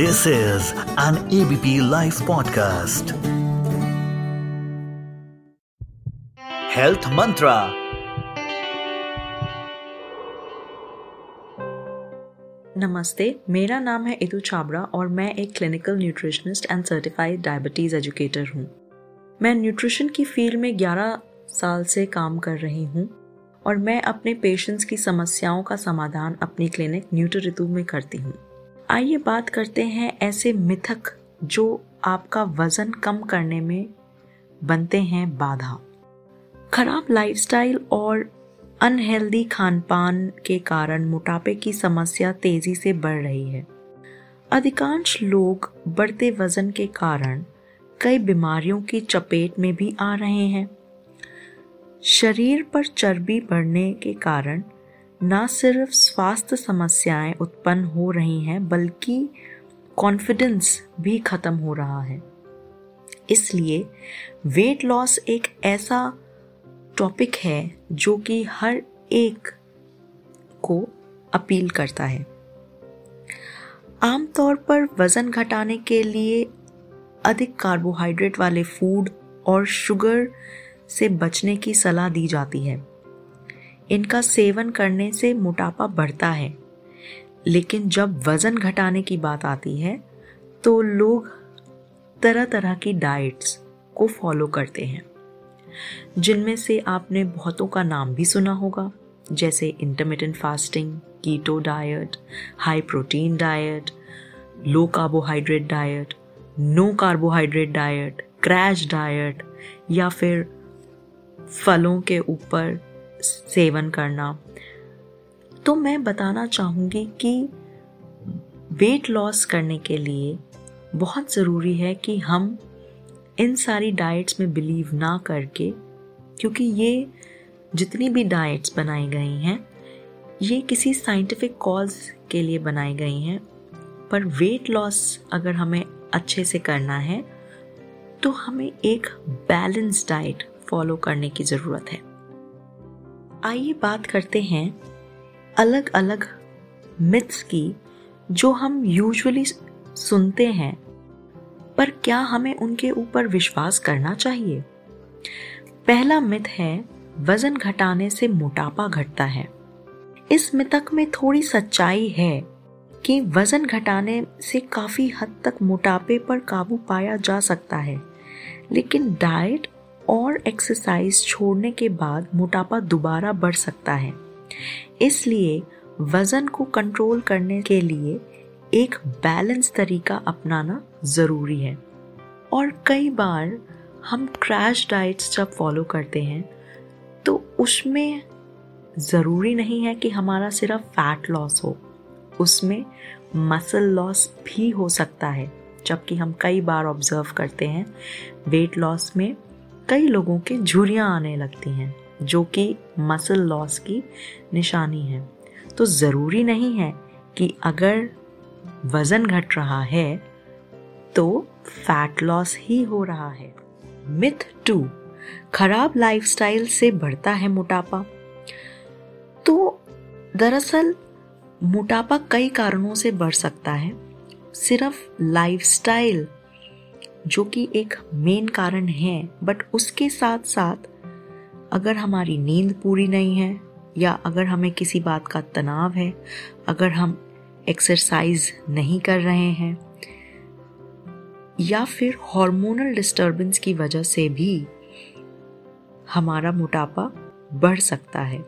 This is an ABP Life podcast. Health Mantra. नमस्ते, मेरा नाम है इदु छाबड़ा और मैं एक clinical nutritionist and certified diabetes educator हूँ मैं न्यूट्रिशन की फ़ील्ड में 11 साल से काम कर रही हूँ और मैं अपने पेशेंट्स की समस्याओं का समाधान अपनी क्लिनिक न्यूट्र ऋतु में करती हूँ आइए बात करते हैं ऐसे मिथक जो आपका वज़न कम करने में बनते हैं बाधा। खराब लाइफस्टाइल और अनहेल्दी खान पान के कारण मोटापे की समस्या तेज़ी से बढ़ रही है। अधिकांश लोग बढ़ते वज़न के कारण कई बीमारियों की चपेट में भी आ रहे हैं। शरीर पर चर्बी बढ़ने के कारण न सिर्फ़ स्वास्थ्य समस्याएँ उत्पन्न हो रही हैं, बल्कि कॉन्फिडेंस भी खत्म हो रहा है। इसलिए वेट लॉस एक ऐसा टॉपिक है जो कि हर एक को अपील करता है। आमतौर पर वज़न घटाने के लिए अधिक कार्बोहाइड्रेट वाले फ़ूड और शुगर से बचने की सलाह दी जाती है। इनका सेवन करने से मोटापा बढ़ता है। लेकिन जब वज़न घटाने की बात आती है तो लोग तरह तरह की डाइट्स को फॉलो करते हैं। जिनमें से आपने बहुतों का नाम भी सुना होगा, जैसे intermittent fasting keto diet high protein diet low carbohydrate diet no carbohydrate diet crash diet या फिर फलों के ऊपर सेवन करना। तो मैं बताना चाहूँगी कि वेट लॉस करने के लिए बहुत ज़रूरी है कि हम इन सारी डाइट्स में बिलीव ना करके, क्योंकि ये जितनी भी डाइट्स बनाई गई हैं, ये किसी साइंटिफिक कॉज के लिए बनाई गई हैं। पर वेट लॉस अगर हमें अच्छे से करना है तो हमें एक बैलेंस डाइट फॉलो करने की ज़रूरत है। आइए बात करते हैं अलग अलग मिथ्स की, जो हम यूजुअली सुनते हैं, पर क्या हमें उनके ऊपर विश्वास करना चाहिए? पहला मिथ है, वज़न घटाने से मोटापा घटता है। इस मिथक में थोड़ी सच्चाई है कि वज़न घटाने से काफ़ी हद तक मोटापे पर काबू पाया जा सकता है, लेकिन डाइट और एक्सरसाइज छोड़ने के बाद मोटापा दोबारा बढ़ सकता है। इसलिए वज़न को कंट्रोल करने के लिए एक बैलेंस तरीका अपनाना ज़रूरी है। और कई बार हम क्रैश डाइट्स जब फॉलो करते हैं तो उसमें ज़रूरी नहीं है कि हमारा सिर्फ़ फैट लॉस हो। उसमें मसल लॉस भी हो सकता है, जबकि हम कई बार ऑब्ज़र्व करते हैं वेट लॉस में कई लोगों के झुरियाँ आने लगती हैं, जो कि मसल लॉस की निशानी है। तो ज़रूरी नहीं है कि अगर वज़न घट रहा है तो फैट लॉस ही हो रहा है। मिथ टू खराब लाइफस्टाइल से बढ़ता है मोटापा। तो दरअसल, मोटापा कई कारणों से बढ़ सकता है। सिर्फ़ लाइफस्टाइल जो कि एक मेन कारण है बट उसके साथ साथ अगर हमारी नींद पूरी नहीं है, या अगर हमें किसी बात का तनाव है, अगर हम एक्सरसाइज नहीं कर रहे हैं, या फिर हार्मोनल डिस्टरबेंस की वजह से भी हमारा मोटापा बढ़ सकता है।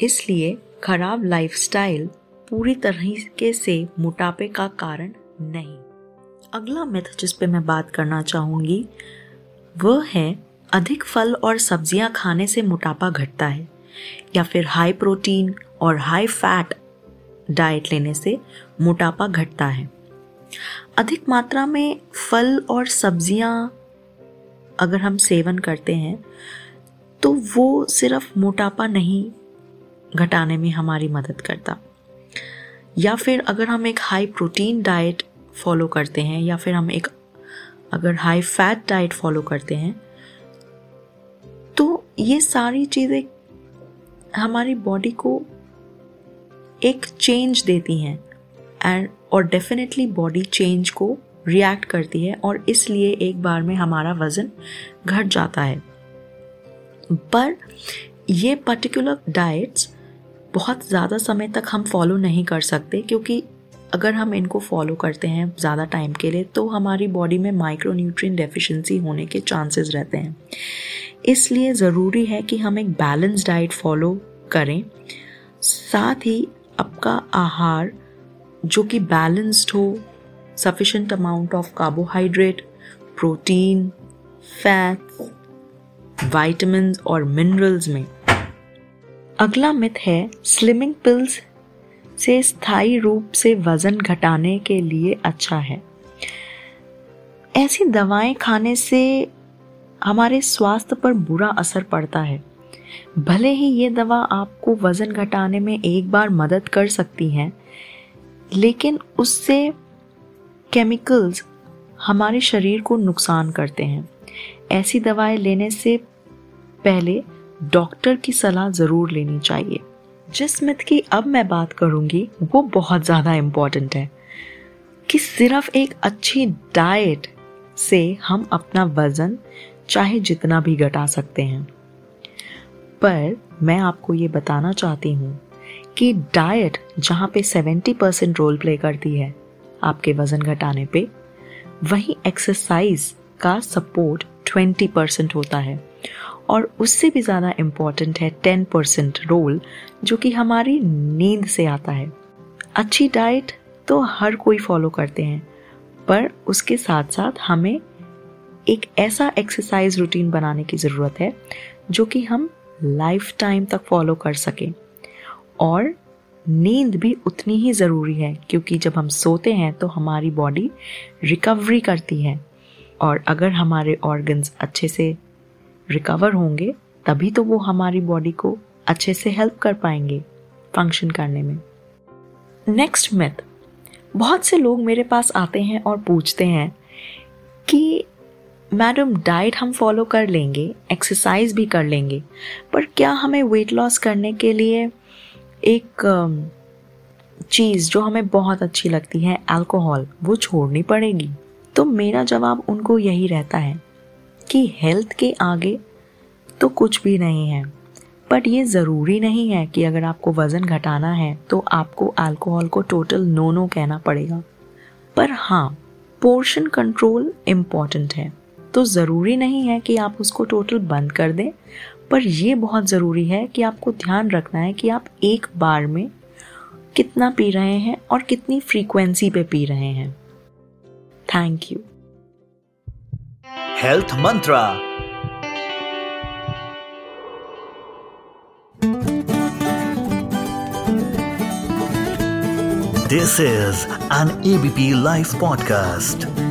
इसलिए खराब लाइफस्टाइल पूरी तरीके से मोटापे का कारण नहीं। अगला मिथ जिस पे मैं बात करना चाहूँगी, वह है अधिक फल और सब्ज़ियाँ खाने से मोटापा घटता है, या फिर हाई प्रोटीन और हाई फैट डाइट लेने से मोटापा घटता है। अधिक मात्रा में फल और सब्ज़ियाँ अगर हम सेवन करते हैं तो वो सिर्फ़ मोटापा नहीं घटाने में हमारी मदद करता। या फिर अगर हम एक हाई प्रोटीन डाइट फॉलो करते हैं या फिर हम एक अगर हाई फैट डाइट फॉलो करते हैं तो ये सारी चीज़ें हमारी बॉडी को एक चेंज देती हैं एंड और डेफिनेटली बॉडी चेंज को रिएक्ट करती है और इसलिए एक बार में हमारा वज़न घट जाता है। पर ये पर्टिकुलर डाइट्स बहुत ज़्यादा समय तक हम फॉलो नहीं कर सकते क्योंकि अगर हम इनको फॉलो करते हैं ज़्यादा टाइम के लिए तो हमारी बॉडी में माइक्रो न्यूट्रिएंट डेफिशिएंसी होने के चांसेस रहते हैं। इसलिए ज़रूरी है कि हम एक बैलेंस डाइट फॉलो करें। साथ ही आपका आहार, जो कि बैलेंस्ड हो sufficient amount of carbohydrate protein fats vitamin और मिनरल्स में। अगला मिथ है स्लिमिंग पिल्स से स्थायी रूप से वज़न घटाने के लिए अच्छा है। ऐसी दवाएँ खाने से हमारे स्वास्थ्य पर बुरा असर पड़ता है। भले ही ये दवा आपको वज़न घटाने में एक बार मदद कर सकती हैं, लेकिन उससे केमिकल्स हमारे शरीर को नुकसान करते हैं। ऐसी दवाएँ लेने से पहले डॉक्टर की सलाह ज़रूर लेनी चाहिए। जिस मिथ की अब मैं बात करूँगी, वो बहुत ज़्यादा इंपॉर्टेंट है, कि सिर्फ़ एक अच्छी डाइट से हम अपना वज़न चाहे जितना भी घटा सकते हैं। पर मैं आपको ये बताना चाहती हूँ कि डाइट जहाँ पे 70 परसेंट रोल प्ले करती है आपके वज़न घटाने पे, वहीं एक्सरसाइज का सपोर्ट 20 परसेंट होता है। और उससे भी ज़्यादा इंपॉर्टेंट है टेन परसेंट रोल जो कि हमारी नींद से आता है। अच्छी डाइट तो हर कोई फॉलो करते हैं, पर उसके साथ साथ हमें एक ऐसा एक्सरसाइज रूटीन बनाने की ज़रूरत है, जो कि हम लाइफ टाइम तक फॉलो कर सकें। और नींद भी उतनी ही ज़रूरी है, क्योंकि जब हम सोते हैं तो हमारी बॉडी रिकवरी करती है। और अगर हमारे ऑर्गन्स अच्छे से रिकवर होंगे, तभी तो वो हमारी बॉडी को अच्छे से हेल्प कर पाएँगे फ़ंक्शन करने में। नेक्स्ट मिथ बहुत से लोग मेरे पास आते हैं और पूछते हैं कि मैडम डाइट हम फॉलो कर लेंगे एक्सरसाइज भी कर लेंगे, पर क्या हमें वेट लॉस करने के लिए एक चीज़ जो हमें बहुत अच्छी लगती है अल्कोहल वो छोड़नी पड़ेगी? तो मेरा जवाब उनको यही रहता है। कि हेल्थ के आगे तो कुछ भी नहीं है। बट ये ज़रूरी नहीं है कि अगर आपको वज़न घटाना है तो आपको अल्कोहल को टोटल नो नो कहना पड़ेगा। पर हाँ पोर्शन कंट्रोल इंपॉर्टेंट है। तो ज़रूरी नहीं है कि आप उसको टोटल बंद कर दें, पर यह बहुत ज़रूरी है कि आपको ध्यान रखना है कि आप एक बार में कितना पी रहे हैं और कितनी फ्रीक्वेंसी पे पी रहे हैं। Thank you Health Mantra. This is an ABP Life podcast.